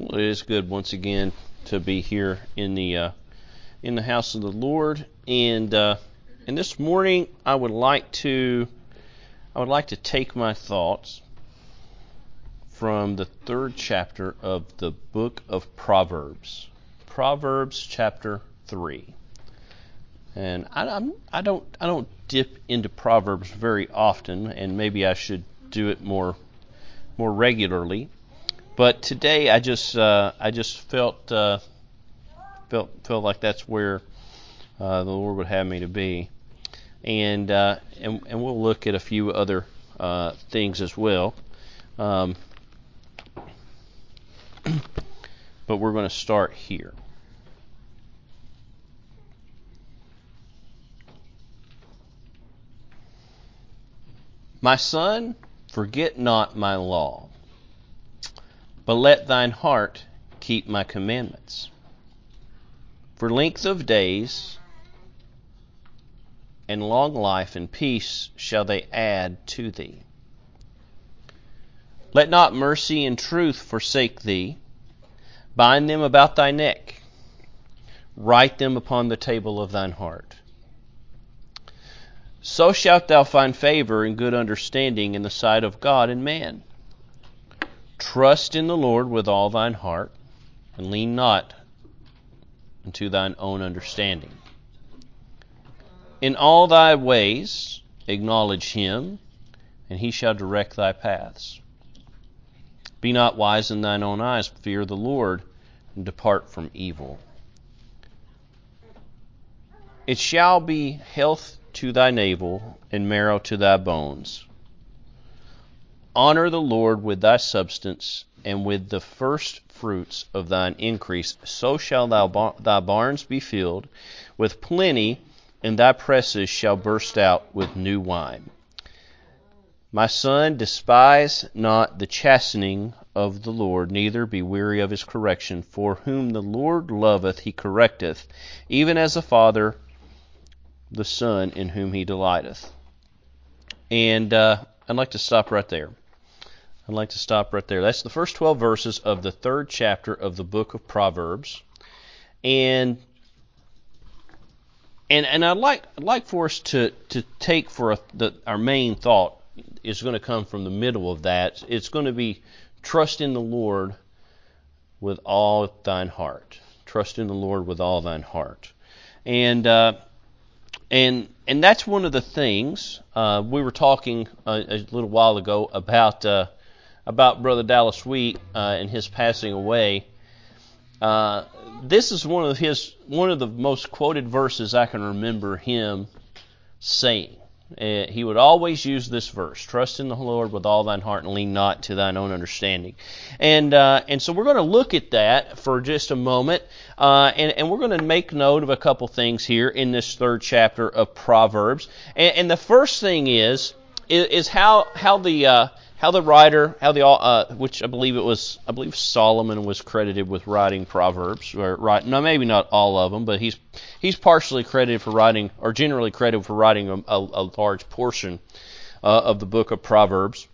It is good once again to be here in the uh, in the house of the Lord, and uh, and this morning I would like to I would like to take my thoughts from the third chapter of the book of Proverbs, Proverbs chapter three, and I, I'm, I don't I don't dip into Proverbs very often, and maybe I should do it more more regularly. But today, I just uh, I just felt uh, felt felt like that's where uh, the Lord would have me to be, and uh, and and we'll look at a few other uh, things as well. Um, but we're going to start here. My son, forget not my law but let thine heart keep my commandments. For length of days and long life and peace shall they add to thee. Let not mercy and truth forsake thee. Bind them about thy neck. Write them upon the table of thine heart. So shalt thou find favor and good understanding in the sight of God and man. Trust in the Lord with all thine heart, and lean not unto thine own understanding. In all thy ways acknowledge him, and he shall direct thy paths. Be not wise in thine own eyes, fear the Lord, and depart from evil. It shall be health to thy navel, and marrow to thy bones Honor the Lord with thy substance and with the first fruits of thine increase. So shall thou thy barns be filled with plenty, and thy presses shall burst out with new wine. My son, despise not the chastening of the Lord, neither be weary of his correction. For whom the Lord loveth, he correcteth, even as a father the son in whom he delighteth. And uh, I'd like to stop right there. I'd like to stop right there. That's the first 12 verses of the third chapter of the book of Proverbs. And and and I'd like I'd like for us to to take for a, the, our main thought is going to come from the middle of that. It's going to be trust in the Lord with all thine heart. Trust in the Lord with all thine heart. And uh, and and that's one of the things uh, we were talking a, a, little while ago about uh, about Brother Dallas Wheat uh, and his passing away. Uh, this is one of his one of the most quoted verses I can remember him saying. Uh, he would always use this verse: "Trust in the Lord with all thine heart, and lean not to thine own understanding." And uh, and so we're going to look at that for just a moment, uh, and and we're going to make note of a couple things here in this third chapter of Proverbs. And, and the first thing is is, is how how the uh, how the writer, how the uh, which I believe it was, I believe Solomon was credited with writing Proverbs, or right? No, maybe not all of them, but he's he's partially credited for writing, or generally credited for writing a, a, a large portion uh, of the book of Proverbs.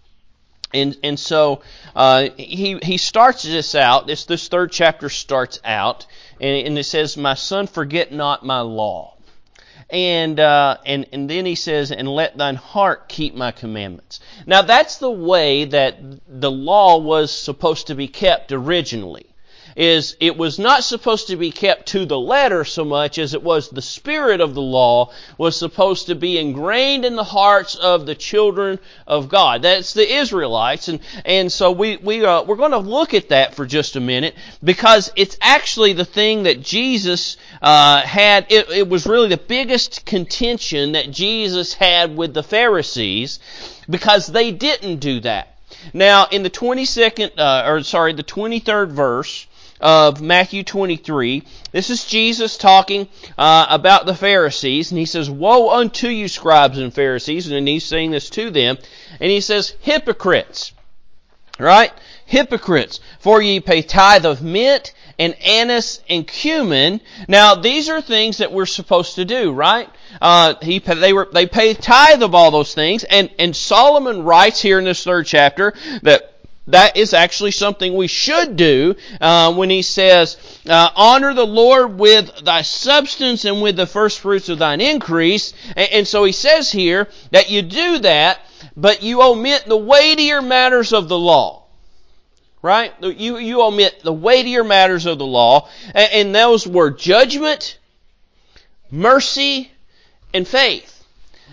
And and so uh, he he starts this out. This this third chapter starts out, and, and it says, "My son, forget not my law." And, uh, and, and then he says, and let thine heart keep my commandments. Now that's the way that the law was supposed to be kept originally is it was not supposed to be kept to the letter so much as it was the spirit of the law was supposed to be ingrained in the hearts of the children of God. That's the Israelites, and and so we we uh, we're going to look at that for just a minute because it's actually the thing that Jesus uh, had. It, it was really the biggest contention that Jesus had with the Pharisees because they didn't do that. Now, in the 22nd, uh, or sorry, the 23rd verse, of Matthew 23. This is Jesus talking uh, about the Pharisees, and he says, Woe unto you, scribes and Pharisees, and he's saying this to them, and he says, Hypocrites, right? Hypocrites, for ye pay tithe of mint and anise and cumin. Now, these are things that we're supposed to do, right? Uh, he, they were, they pay tithe of all those things, and, and Solomon writes here in this third chapter that that is actually something we should do uh, when he says, uh, "Honor the Lord with thy substance and with the first fruits of thine increase." And, and so he says here that you do that, but you omit the weightier matters of the law. Right? You you omit the weightier matters of the law, and, and those were judgment, mercy, and faith.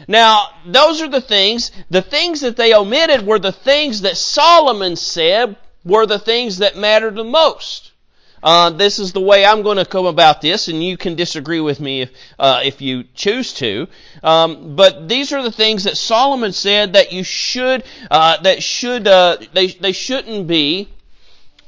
Now, those are the things, the things that they omitted were the things that Solomon said were the things that mattered the most. Uh, this is the way I'm going to come about this, and you can disagree with me if, uh, if you choose to. Um, but these are the things that Solomon said that you should, uh, that should, uh, they, they shouldn't be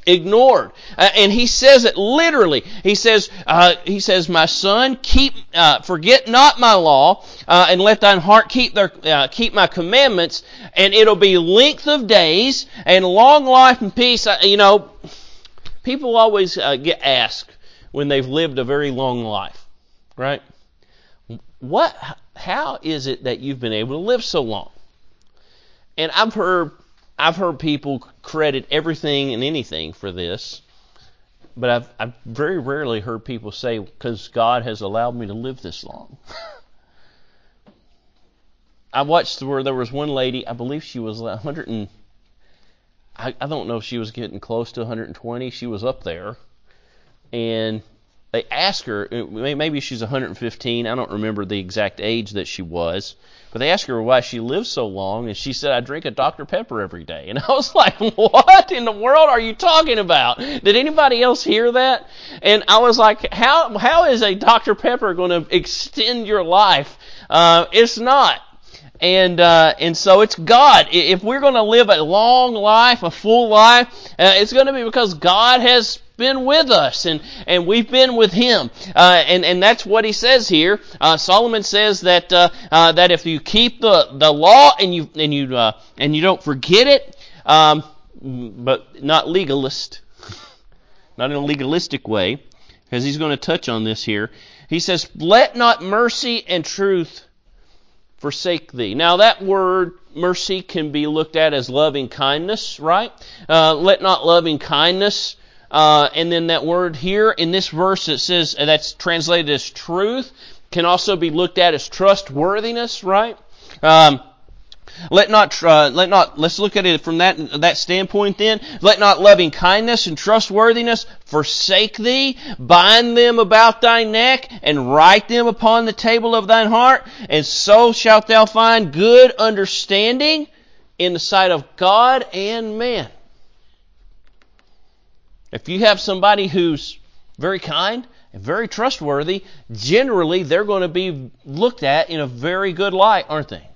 ignored. Uh, and he says it literally. He says, uh, he says, my son, keep, uh, forget not my law, uh, and let thine heart keep their, uh, keep my commandments, and it'll be length of days and long life and peace. Uh, you know, people always get asked when they've lived a very long life, right? What, how is it that you've been able to live so long? And I've heard I've heard people credit everything and anything for this, but I've, I've very rarely heard people say, because God has allowed me to live this long. I watched where there was one lady, I believe she was 100 and, I, I don't know if she was getting close to 120. She was up there. And they asked her, maybe she's 115. I don't remember the exact age that she was. But they asked her why she lived so long, and she said, I drink a Dr. Pepper every day. And I was like, what in the world are you talking about? Did anybody else hear that? And I was like, how, how is a Dr. Pepper going to extend your life? Uh, it's not. And, uh, and so it's God. If we're going to live a long life, a full life, uh, it's going to be because God has been with us and, and we've been with him. Uh, and, and that's what he says here. Uh, Solomon says that, uh, uh that if you keep the, the law and you, and you, uh, and you don't forget it, um, but not legalist, not in a legalistic way, because he's going to touch on this here. He says, let not mercy and truth forsake thee. Now that word mercy can be looked at as loving kindness, right? Uh, let not loving kindness uh, and then that word here in this verse it says uh, that's translated as truth can also be looked at as trustworthiness, right? Um, let not, uh, let not, let's look at it from that, that standpoint then. Let not loving kindness and trustworthiness forsake thee. Bind them about thy neck and write them upon the table of thine heart. And so shalt thou find good understanding in the sight of God and man. If you have somebody who's very kind and very trustworthy, generally they're going to be looked at in a very good light, aren't they?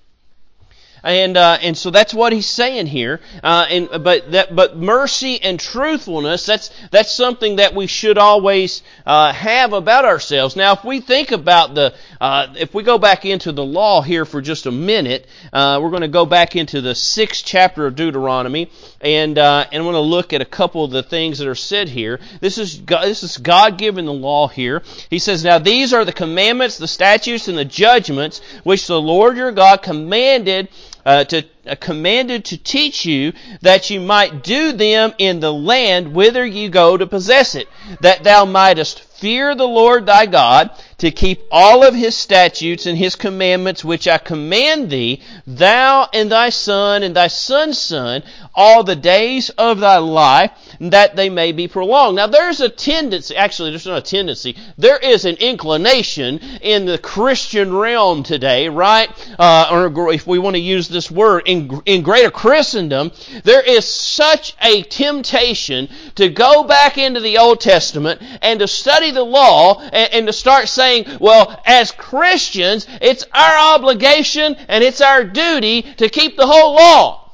And uh, and so that's what he's saying here. Uh, and but that but mercy and truthfulness that's that's something that we should always uh, have about ourselves. Now, if we think about the uh, if we go back into the law here for just a minute, uh, we're going to go back into the sixth chapter of Deuteronomy, and uh, and want to look at a couple of the things that are said here. This is God, this is God given the law here. He says, "Now these are the commandments, the statutes, and the judgments which the Lord your God commanded." Uh, to uh, commanded to teach you that you might do them in the land whither you go to possess it, that thou mightest fear the Lord thy God, to keep all of his statutes and his commandments which I command thee, thou and thy son and thy son's son, all the days of thy life, that they may be prolonged. Now there's a tendency, actually there's not a tendency, there is an inclination in the Christian realm today, right? Uh, or if we want to use this word, in, in greater Christendom, there is such a temptation to go back into the Old Testament and to study the law and, and to start saying, well, as Christians, it's our obligation and it's our duty to keep the whole law.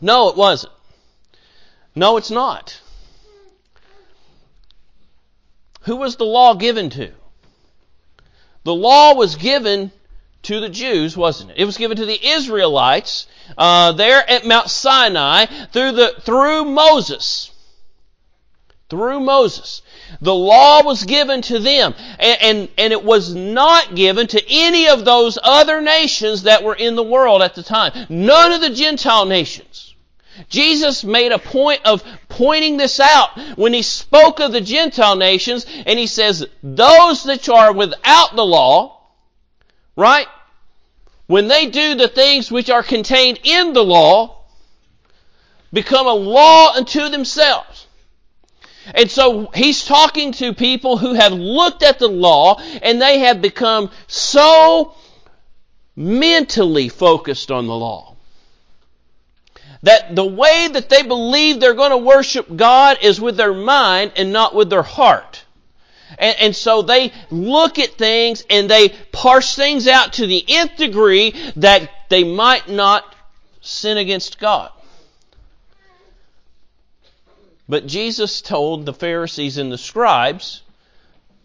No, it wasn't. No, it's not. Who was the law given to? The law was given to the Jews, wasn't it? It was given to the Israelites uh, there at Mount Sinai through the through Moses. Through Moses. The law was given to them, and, and, and, it was not given to any of those other nations that were in the world at the time. None of the Gentile nations. Jesus made a point of pointing this out when he spoke of the Gentile nations and he says, those that are without the law, right? When they do the things which are contained in the law, become a law unto themselves. And so he's talking to people who have looked at the law and they have become so mentally focused on the law that the way that they believe they're going to worship God is with their mind and not with their heart. And, and, so they look at things and they parse things out to the nth degree that they might not sin against God. But Jesus told the Pharisees and the scribes,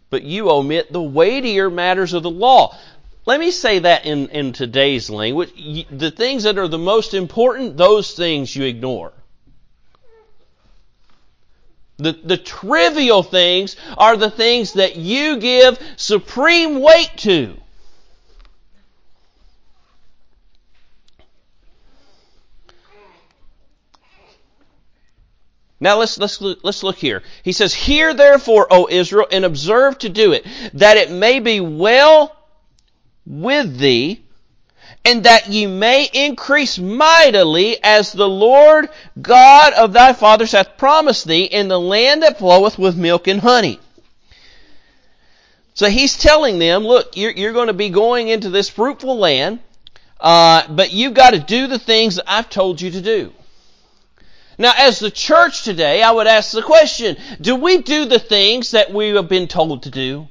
but you omit the weightier matters of the law. Let me say that in, in today's language. The things that are the most important, those things you ignore. The, the trivial things are the things that you give supreme weight to. Now let's, let's, let's look here. He says, Hear therefore, O Israel, and observe to do it, that it may be well with thee, and that ye may increase mightily as the Lord God of thy fathers hath promised thee in the land that floweth with milk and honey. So he's telling them, look, you're, you're going to be going into this fruitful land, uh, but you've got to do the things that I've told you to do. Now, as the church today, I would ask the question, do we do the things that we have been told to do?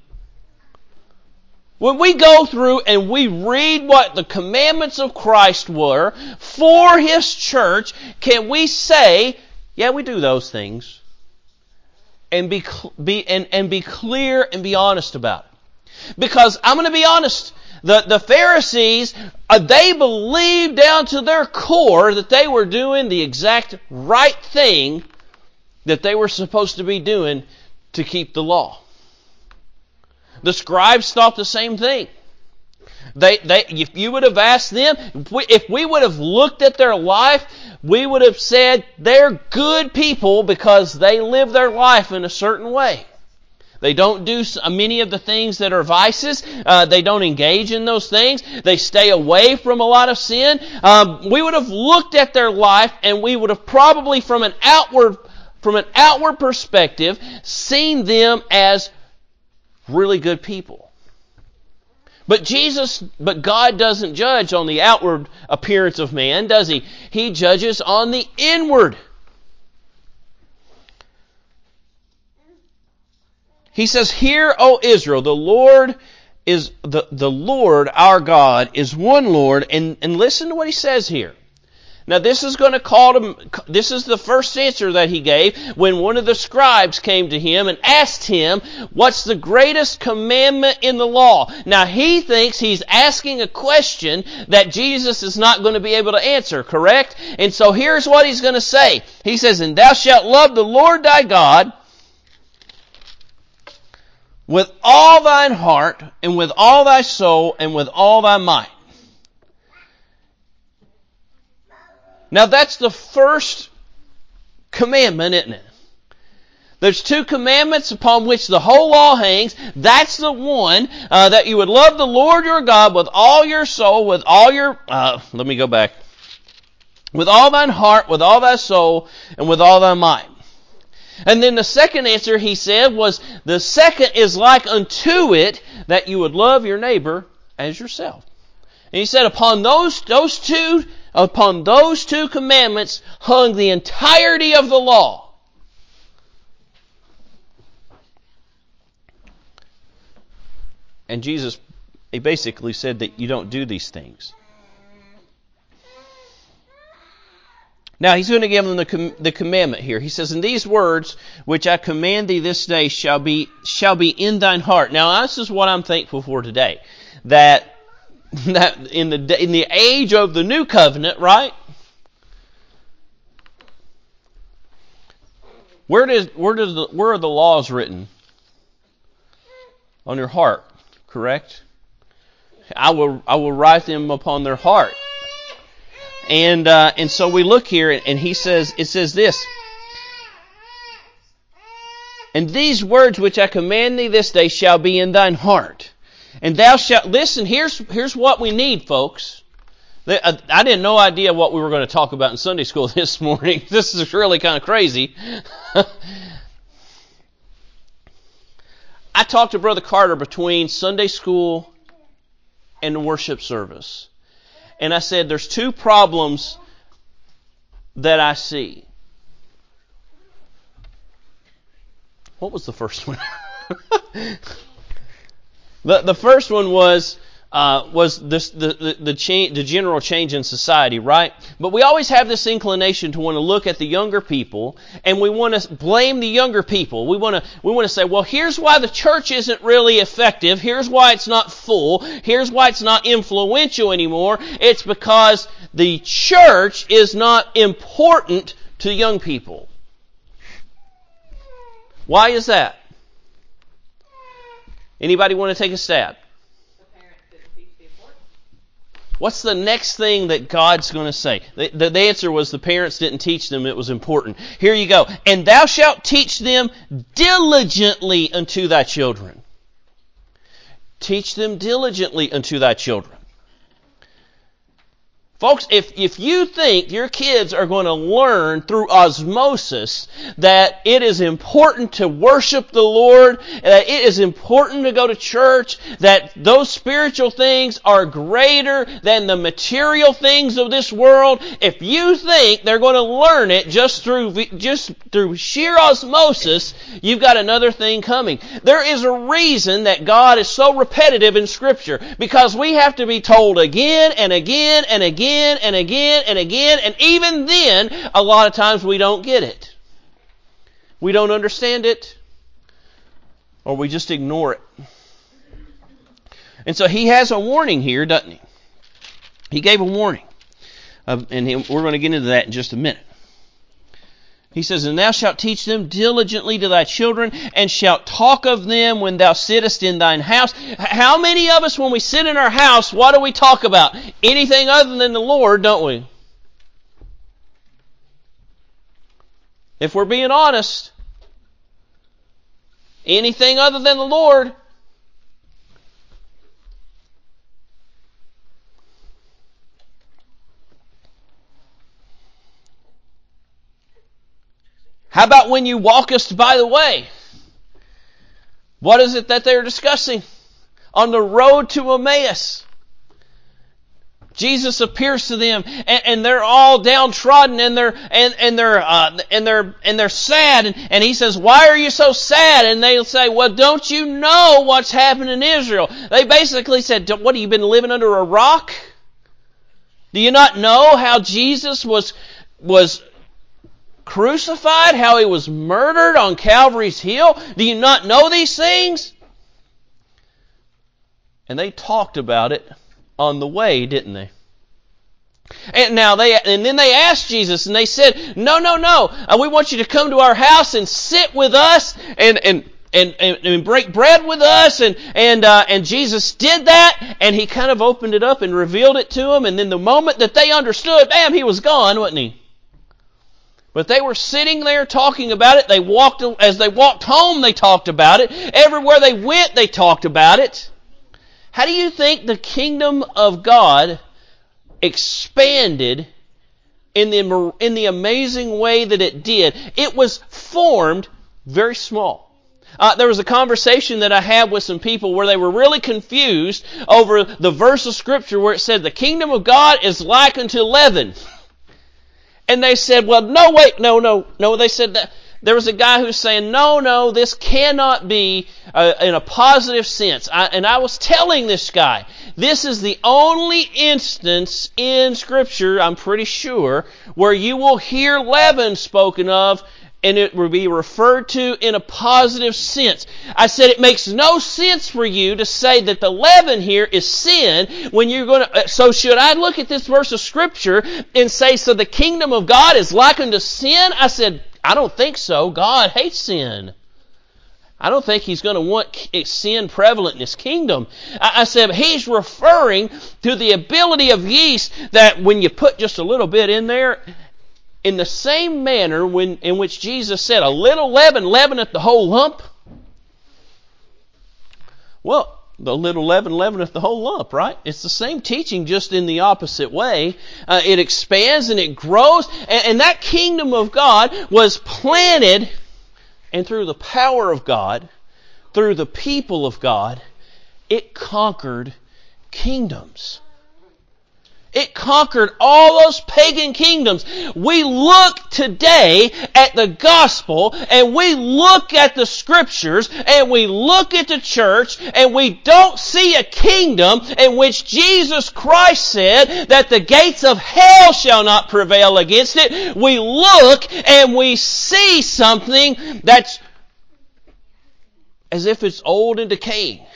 When we go through and we read what the commandments of Christ were for His church, can we say, yeah, we do those things? And be, be, and, and be clear and be honest about it. Because I'm going to be honest, the, the Pharisees, uh, they believed down to their core that they were doing the exact right thing that they were supposed to be doing to keep the law. The scribes thought the same thing. They, they, if you would have asked them, if we, if we would have looked at their life, we would have said they're good people because they live their life in a certain way. They don't do many of the things that are vices. Uh, they don't engage in those things. They stay away from a lot of sin. Um, we would have looked at their life and we would have probably, from an outward, from an outward perspective, seen them as really good people. But Jesus, but God doesn't judge on the outward appearance of man, does he? He judges on the inward. He says, Hear, O Israel, the Lord is the, the Lord our God is one Lord, and, and listen to what he says here. Now this is going to call him, this is the first answer that he gave when one of the scribes came to him and asked him, what's the greatest commandment in the law? Now he thinks he's asking a question that Jesus is not going to be able to answer, correct? And so here's what he's going to say. He says, and thou shalt love the Lord thy God with all thine heart and with all thy soul and with all thy might. Now that's the first commandment, isn't it? There's two commandments upon which the whole law hangs. That's the one uh, that you would love the Lord your God with all your soul, with all your. Uh, let me go back. With all thine heart, with all thy soul, and with all thy might. And then the second answer he said was, the second is like unto it that you would love your neighbor as yourself. And he said, upon those, those two, upon those two commandments hung the entirety of the law. And Jesus, he basically said that you don't do these things. Now he's going to give them the, com- the commandment here. He says, "In these words which I command thee this day shall be shall be in thine heart." Now this is what I'm thankful for today. That that in the in the age of the new covenant, right? Where does where does the, where are the laws written? On your heart, correct? I will I will write them upon their heart. And uh, and so we look here, and he says it says this. And these words which I command thee this day shall be in thine heart. And thou shalt listen. Here's here's what we need, folks. Uh, I didn't no idea what we were going to talk about in Sunday school this morning. This is really kind of crazy. I talked to Brother Carter between Sunday school and the worship service. And I said, there's two problems that I see. What was the first one? the, the first one was uh, was this, the the the, the general change in society, right? But we always have this inclination to want to look at the younger people, and we want to blame the younger people. We want to we want to say, well, here's why the church isn't really effective. Here's why it's not full. Here's why it's not influential anymore. It's because the church is not important to young people. Why is that? Anybody want to take a stab? What's the next thing that God's going to say? The, the, the, answer was the parents didn't teach them it was important. Here you go. And thou shalt teach them diligently unto thy children. Teach them diligently unto thy children. Folks, if, if you think your kids are going to learn through osmosis that it is important to worship the Lord, that it is important to go to church, that those spiritual things are greater than the material things of this world, if you think they're going to learn it just through, just through sheer osmosis, you've got another thing coming. There is a reason that God is so repetitive in Scripture, because we have to be told again and again and again again and again and again, and even then, a lot of times we don't get it. We don't understand it, or we just ignore it. And so he has a warning here, doesn't he? He gave a warning. Uh, and he, we're going to get into that in just a minute. He says, And thou shalt teach them diligently to thy children, and shalt talk of them when thou sittest in thine house. How many of us, when we sit in our house, what do we talk about? Anything other than the Lord, don't we? If we're being honest, anything other than the Lord. How about when you walkest by the way? What is it that they're discussing? On the road to Emmaus. Jesus appears to them and, and, they're all downtrodden and they're and, and they're uh, and they're and they're sad and, and he says, Why are you so sad? And they'll say, Well, don't you know what's happened in Israel? They basically said, What have you been living under a rock? Do you not know how Jesus was was crucified, how he was murdered on Calvary's Hill? Do you not know these things? And they talked about it on the way, didn't they? And now they, and then they asked Jesus, and they said, "No, no, no! Uh, we want you to come to our house and sit with us, and and and, and, and break bread with us." And and uh, and Jesus did that, and he kind of opened it up and revealed it to them. And then the moment that they understood, bam, he was gone, wasn't he? But they were sitting there talking about it. They walked, as they walked home, they talked about it. Everywhere they went, they talked about it. How do you think the kingdom of God expanded in the, in the amazing way that it did? It was formed very small. Uh, there was a conversation that I had with some people where they were really confused over the verse of scripture where it said the kingdom of God is like unto leaven. And they said, well, no, wait, no, no, no. They said that there was a guy who's saying, no, no, this cannot be uh, in a positive sense. I, and I was telling this guy, this is the only instance in Scripture, I'm pretty sure, where you will hear leaven spoken of and it will be referred to in a positive sense. I said it makes no sense for you to say that the leaven here is sin when you're going to, uh, so should I look at this verse of scripture and say, so the kingdom of God is like unto sin? I said, I don't think so. God hates sin. I don't think he's going to want sin prevalent in his kingdom. I said he's referring to the ability of yeast that when you put just a little bit in there, in the same manner when, in which Jesus said, a little leaven leaveneth the whole lump. Well, the little leaven leaveneth the whole lump, right? It's the same teaching, just in the opposite way. Uh, it expands and it grows, and, and that kingdom of God was planted and through the power of God, through the people of God, it conquered kingdoms. It conquered all those pagan kingdoms. We look today at the gospel and we look at the scriptures and we look at the church and we don't see a kingdom in which Jesus Christ said that the gates of hell shall not prevail against it. We look and we see something that's as if it's old and decaying.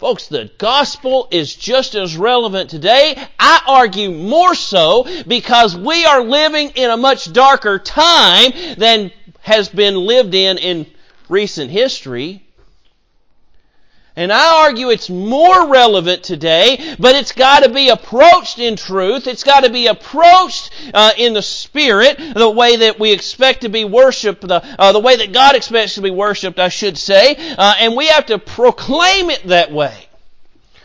Folks, the gospel is just as relevant today. I argue more so because we are living in a much darker time than has been lived in in recent history. And I argue it's more relevant today, but it's got to be approached in truth. It's got to be approached uh, in the Spirit, the way that we expect to be worshipped, the, uh, the way that God expects to be worshipped, I should say. Uh, and we have to proclaim it that way.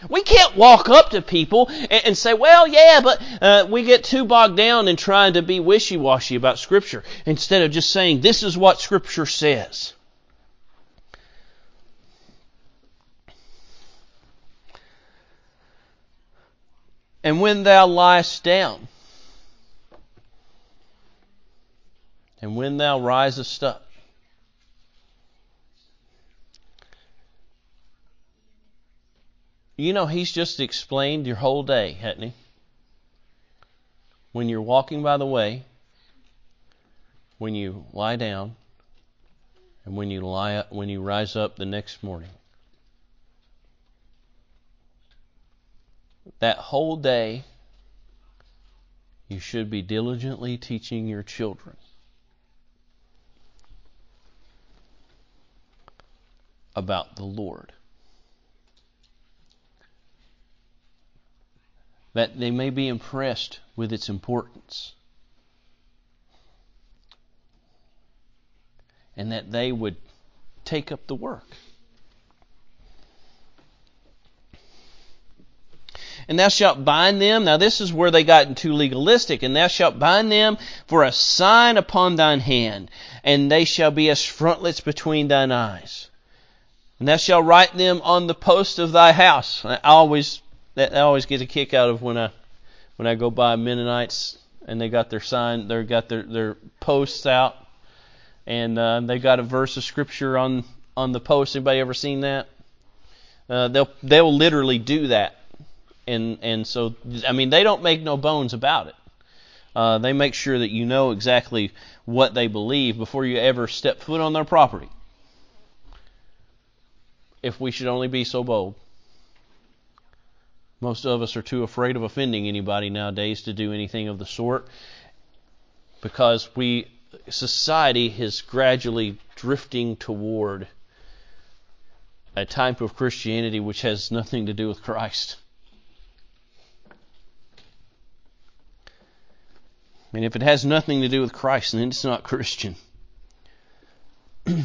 We can't walk up to people and, and say, well, yeah, but uh, we get too bogged down in trying to be wishy-washy about Scripture instead of just saying, this is what Scripture says. And when thou liest down, and when thou risest up, You know, he's just explained your whole day, hasn't he? When you're walking by the way, when you lie down, and when you lie up, when you rise up the next morning. That whole day, you should be diligently teaching your children about the Lord. that they may be impressed with its importance. And that they would take up the work. And thou shalt bind them. Now, this is where they got too legalistic. And thou shalt bind them for a sign upon thine hand, and they shall be as frontlets between thine eyes. And thou shalt write them on the post of thy house. I always that I always get a kick out of when I when I go by Mennonites and they got their sign, they got their their posts out, and uh, they got a verse of scripture on on the post. Anybody ever seen that? Uh, they'll they'll literally do that, and and so I mean they don't make no bones about it. Uh, they make sure that you know exactly what they believe before you ever step foot on their property. If we should only be so bold. Most of us are too afraid of offending anybody nowadays to do anything of the sort because we society is gradually drifting toward a type of Christianity which has nothing to do with Christ. And if it has nothing to do with Christ, then it's not Christian.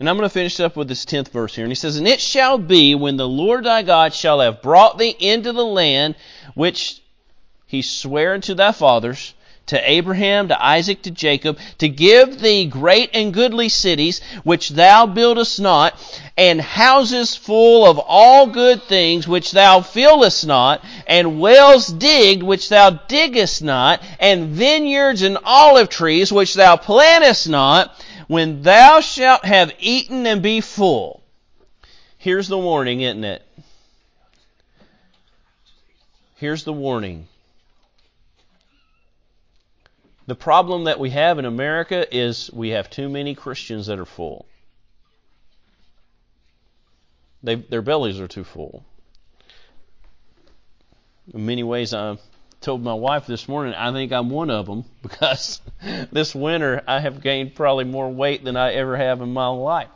And I'm going to finish up with this 10th verse here. And he says, And it shall be when the Lord thy God shall have brought thee into the land which he sware unto thy fathers, to Abraham, to Isaac, to Jacob, to give thee great and goodly cities, which thou buildest not, and houses full of all good things, which thou fillest not, and wells digged, which thou diggest not, and vineyards and olive trees, which thou plantest not, when thou shalt have eaten and be full. Here's the warning, isn't it? Here's the warning. The problem that we have in America is we have too many Christians that are full. They, their bellies are too full. In many ways, I'm, told my wife this morning, I think I'm one of them because this winter I have gained probably more weight than I ever have in my life.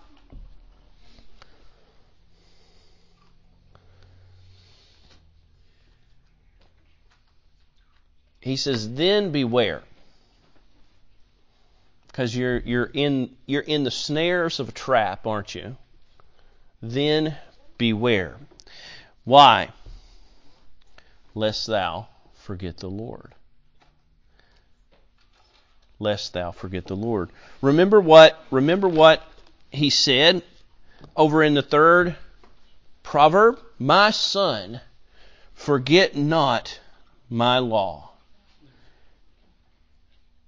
He says, "Then beware." Because you're you're in you're in the snares of a trap, aren't you? Then beware. Why? Lest thou forget the Lord. Lest thou forget the Lord. Remember what remember what he said over in the third proverb? My son, forget not my law,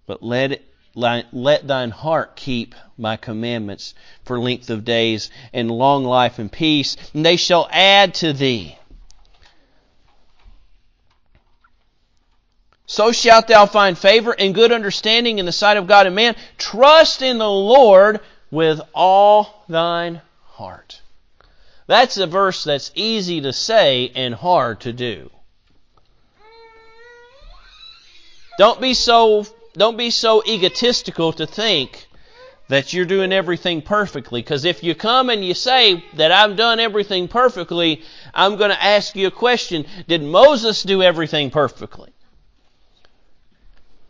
but let it let thine heart keep my commandments for length of days and long life and peace, and they shall add to thee. So shalt thou find favor and good understanding in the sight of God and man. Trust in the Lord with all thine heart. That's a verse that's easy to say and hard to do. Don't be so don't be so egotistical to think that you're doing everything perfectly. Because if you come and you say that I've done everything perfectly, I'm going to ask you a question. Did Moses do everything perfectly?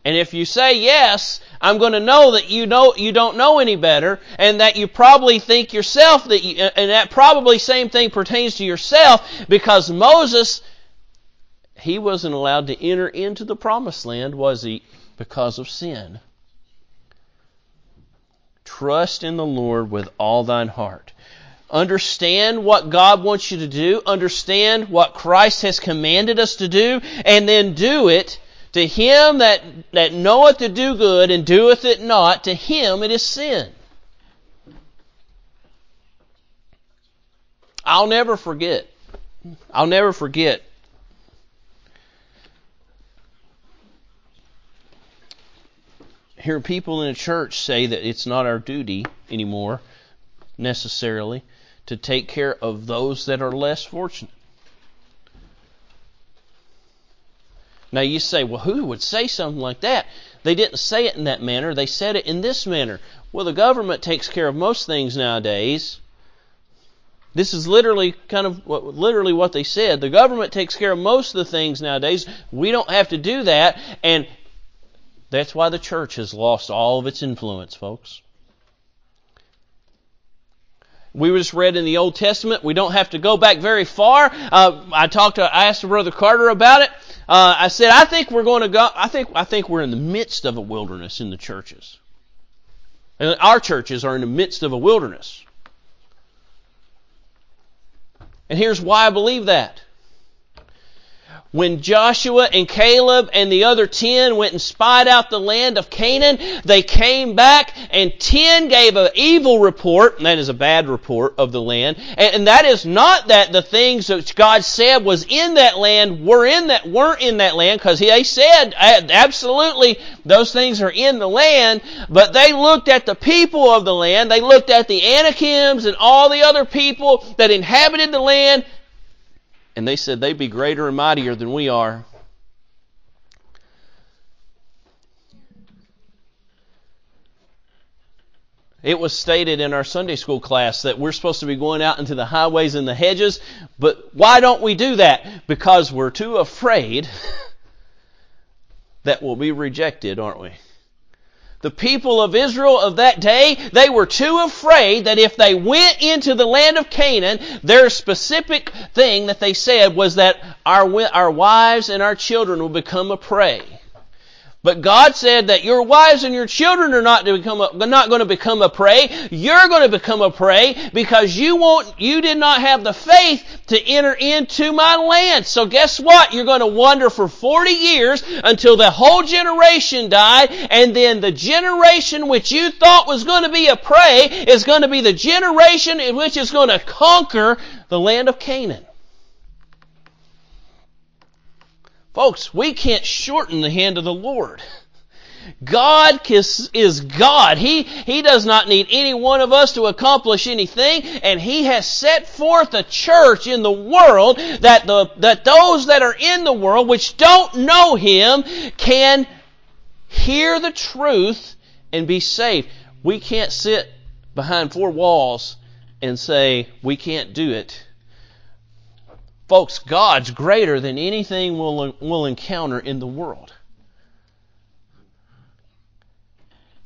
And if you say yes, I'm going to know that you know you don't know any better, and that you probably think yourself that you, and that probably same thing pertains to yourself because Moses he wasn't allowed to enter into the promised land, was he? Because of sin. Trust in the Lord with all thine heart. Understand what God wants you to do. Understand what Christ has commanded us to do. And then do it. To him that, that knoweth to do good and doeth it not, to him it is sin. I'll never forget. I'll never forget hear people in the church say that it's not our duty anymore, necessarily, to take care of those that are less fortunate. Now you say, well, who would say something like that? They didn't say it in that manner, they said it in this manner. Well, the government takes care of most things nowadays. This is literally kind of what, literally what they said. The government takes care of most of the things nowadays. We don't have to do that. And that's why the church has lost all of its influence, folks. We just read in the Old Testament. We don't have to go back very far. Uh, I talked to, I asked Brother Carter about it. Uh, I said, I think we're going to go. I think, I think we're in the midst of a wilderness in the churches. And our churches are in the midst of a wilderness. And here's why I believe that when Joshua and Caleb and the other ten went and spied out the land of Canaan, they came back and ten gave an evil report, and that is a bad report of the land. And, that is not that the things that God said was in that land were in that weren't in that land, because they said absolutely those things are in the land, but they looked at the people of the land, they looked at the Anakims and all the other people that inhabited the land, and they said they'd be greater and mightier than we are. It was stated in our Sunday school class that we're supposed to be going out into the highways and the hedges, but why don't we do that? Because we're too afraid that we'll be rejected, aren't we? The people of Israel of that day, they were too afraid that if they went into the land of Canaan, their specific thing that they said was that our, our wives and our children will become a prey. But God said that your wives and your children are not, to become a, not going to become a prey. You're going to become a prey because you won't, you did not have the faith to enter into my land. So guess what? You're going to wander for 40 years until the whole generation died and then the generation which you thought was going to be a prey is going to be the generation in which is going to conquer the land of Canaan. Folks, we can't shorten the hand of the Lord. God is God. He, he does not need any one of us to accomplish anything, and He has set forth a church in the world that the, that those that are in the world which don't know Him can hear the truth and be saved. We can't sit behind four walls and say, we can't do it. Folks, God's greater than anything we'll, we'll encounter in the world.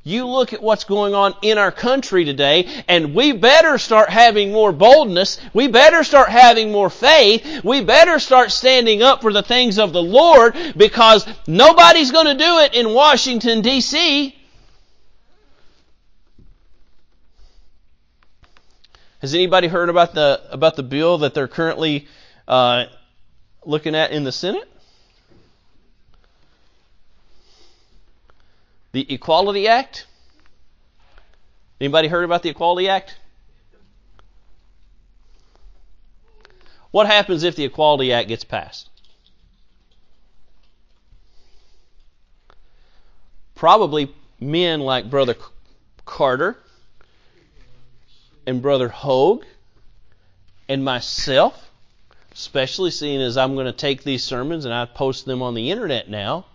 You look at what's going on in our country today, and we better start having more boldness. We better start having more faith. We better start standing up for the things of the Lord because nobody's going to do it in Washington, D.C. Has anybody heard about the about the bill that they're currently uh, looking at in the Senate? The Equality Act. Anybody heard about the Equality Act? What happens if the Equality Act gets passed? Probably men like Brother Carter and Brother Hogue and myself, especially seeing as I'm going to take these sermons and I post them on the internet now.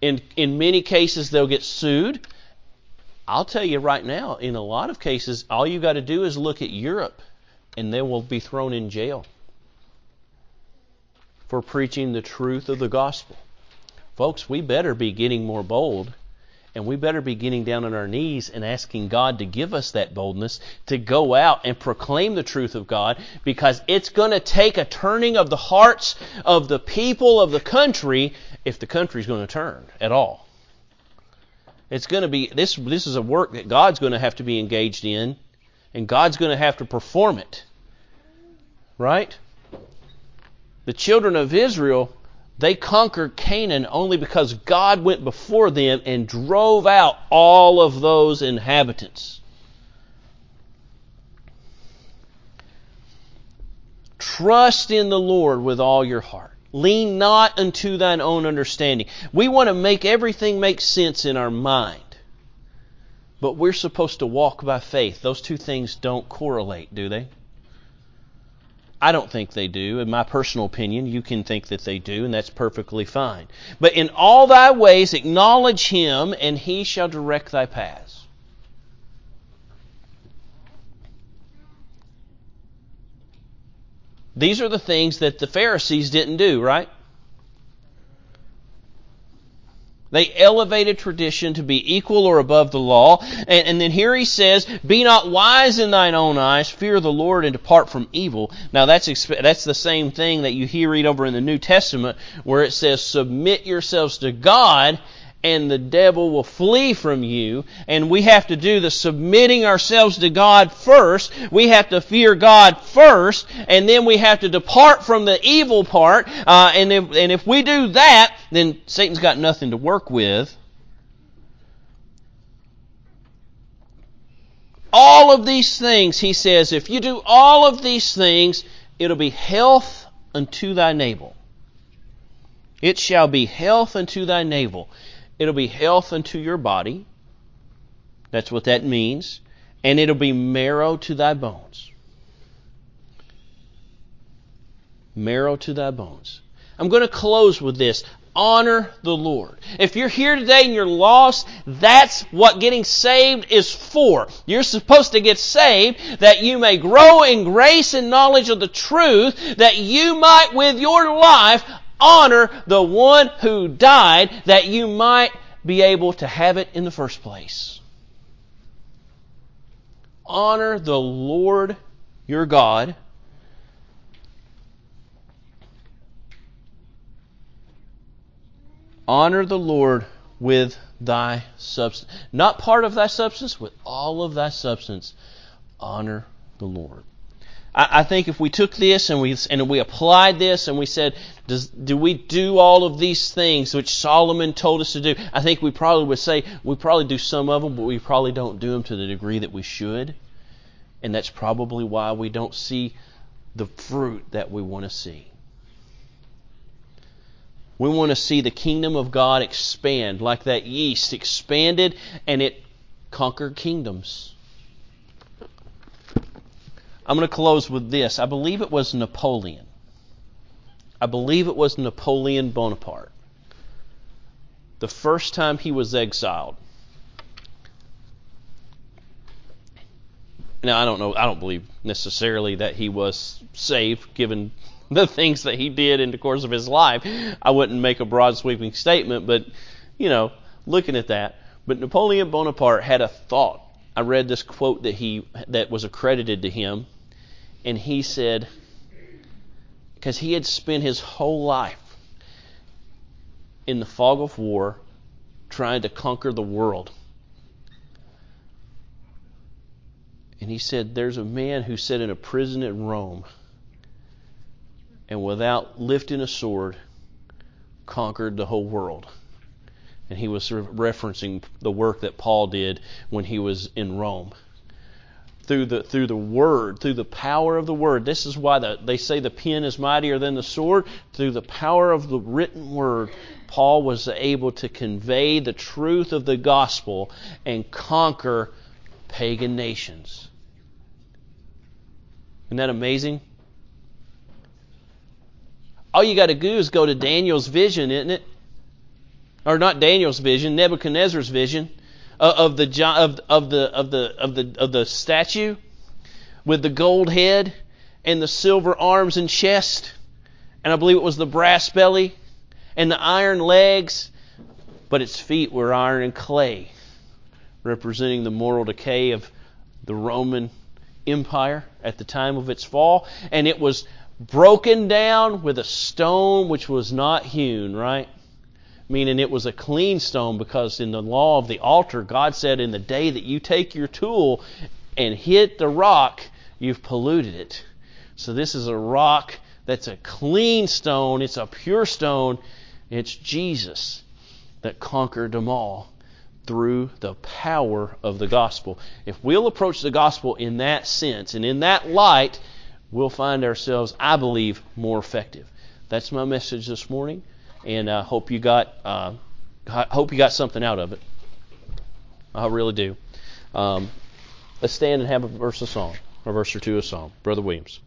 In, in many cases, they'll get sued. I'll tell you right now, in a lot of cases, all you got to do is look at Europe and they will be thrown in jail for preaching the truth of the gospel. Folks, we better be getting more bold and we better be getting down on our knees and asking God to give us that boldness to go out and proclaim the truth of God because it's going to take a turning of the hearts of the people of the country if the country's going to turn at all. It's going to be this this is a work that God's going to have to be engaged in and God's going to have to perform it. Right? The children of Israel they conquered Canaan only because God went before them and drove out all of those inhabitants. Trust in the Lord with all your heart. Lean not unto thine own understanding. We want to make everything make sense in our mind. But we're supposed to walk by faith. Those two things don't correlate, do they? I don't think they do. In my personal opinion, you can think that they do, and that's perfectly fine. But in all thy ways acknowledge him, and he shall direct thy paths. These are the things that the Pharisees didn't do, right? They elevated tradition to be equal or above the law. And, and, then here he says, Be not wise in thine own eyes, fear the Lord and depart from evil. Now that's, that's the same thing that you hear read over in the New Testament where it says, Submit yourselves to God and the devil will flee from you. And we have to do the submitting ourselves to God first. We have to fear God first, and then we have to depart from the evil part. Uh, and, if, and if we do that, then Satan's got nothing to work with. All of these things, he says, if you do all of these things, it'll be health unto thy navel. It shall be health unto thy navel. It'll be health unto your body. That's what that means. And it'll be marrow to thy bones. Marrow to thy bones. I'm going to close with this. Honor the Lord. If you're here today and you're lost, that's what getting saved is for. You're supposed to get saved that you may grow in grace and knowledge of the truth, that you might with your life honor the one who died that you might be able to have it in the first place. Honor the Lord your God. Honor the Lord with thy substance. Not part of thy substance, with all of thy substance. Honor the Lord. I, I think if we took this and we and we applied this and we said, does, do we do all of these things which Solomon told us to do? I think we probably would say we probably do some of them, but we probably don't do them to the degree that we should. And that's probably why we don't see the fruit that we want to see. We want to see the kingdom of God expand like that yeast expanded and it conquered kingdoms. I'm going to close with this. I believe it was Napoleon. I believe it was Napoleon Bonaparte. The first time he was exiled. Now, I don't know, I don't believe necessarily that he was saved given the things that he did in the course of his life. I wouldn't make a broad sweeping statement, but, you know, looking at that. But Napoleon Bonaparte had a thought. I read this quote that he that was accredited to him, and he said, because he had spent his whole life in the fog of war trying to conquer the world. And he said, There's a man who sat in a prison in Rome and without lifting a sword conquered the whole world. And he was referencing the work that Paul did when he was in Rome. Through the through the word, through the power of the word. This is why the, they say the pen is mightier than the sword. Through the power of the written word, Paul was able to convey the truth of the gospel and conquer pagan nations. Isn't that amazing? All you got to do is go to Daniel's vision, isn't it? Or not Daniel's vision, Nebuchadnezzar's vision of the of, of the of the of the of the statue with the gold head and the silver arms and chest, and I believe it was the brass belly and the iron legs, but its feet were iron and clay, representing the moral decay of the Roman Empire at the time of its fall, and it was broken down with a stone which was not hewn, right? Meaning it was a clean stone because in the law of the altar, God said, in the day that you take your tool and hit the rock, you've polluted it. So this is a rock that's a clean stone, it's a pure stone. It's Jesus that conquered them all through the power of the gospel. If we'll approach the gospel in that sense and in that light, we'll find ourselves, I believe, more effective. That's my message this morning, and I hope you got uh, hope you got something out of it. I really do. Um, let's stand and have a verse of song, a verse or two of song. Brother Williams.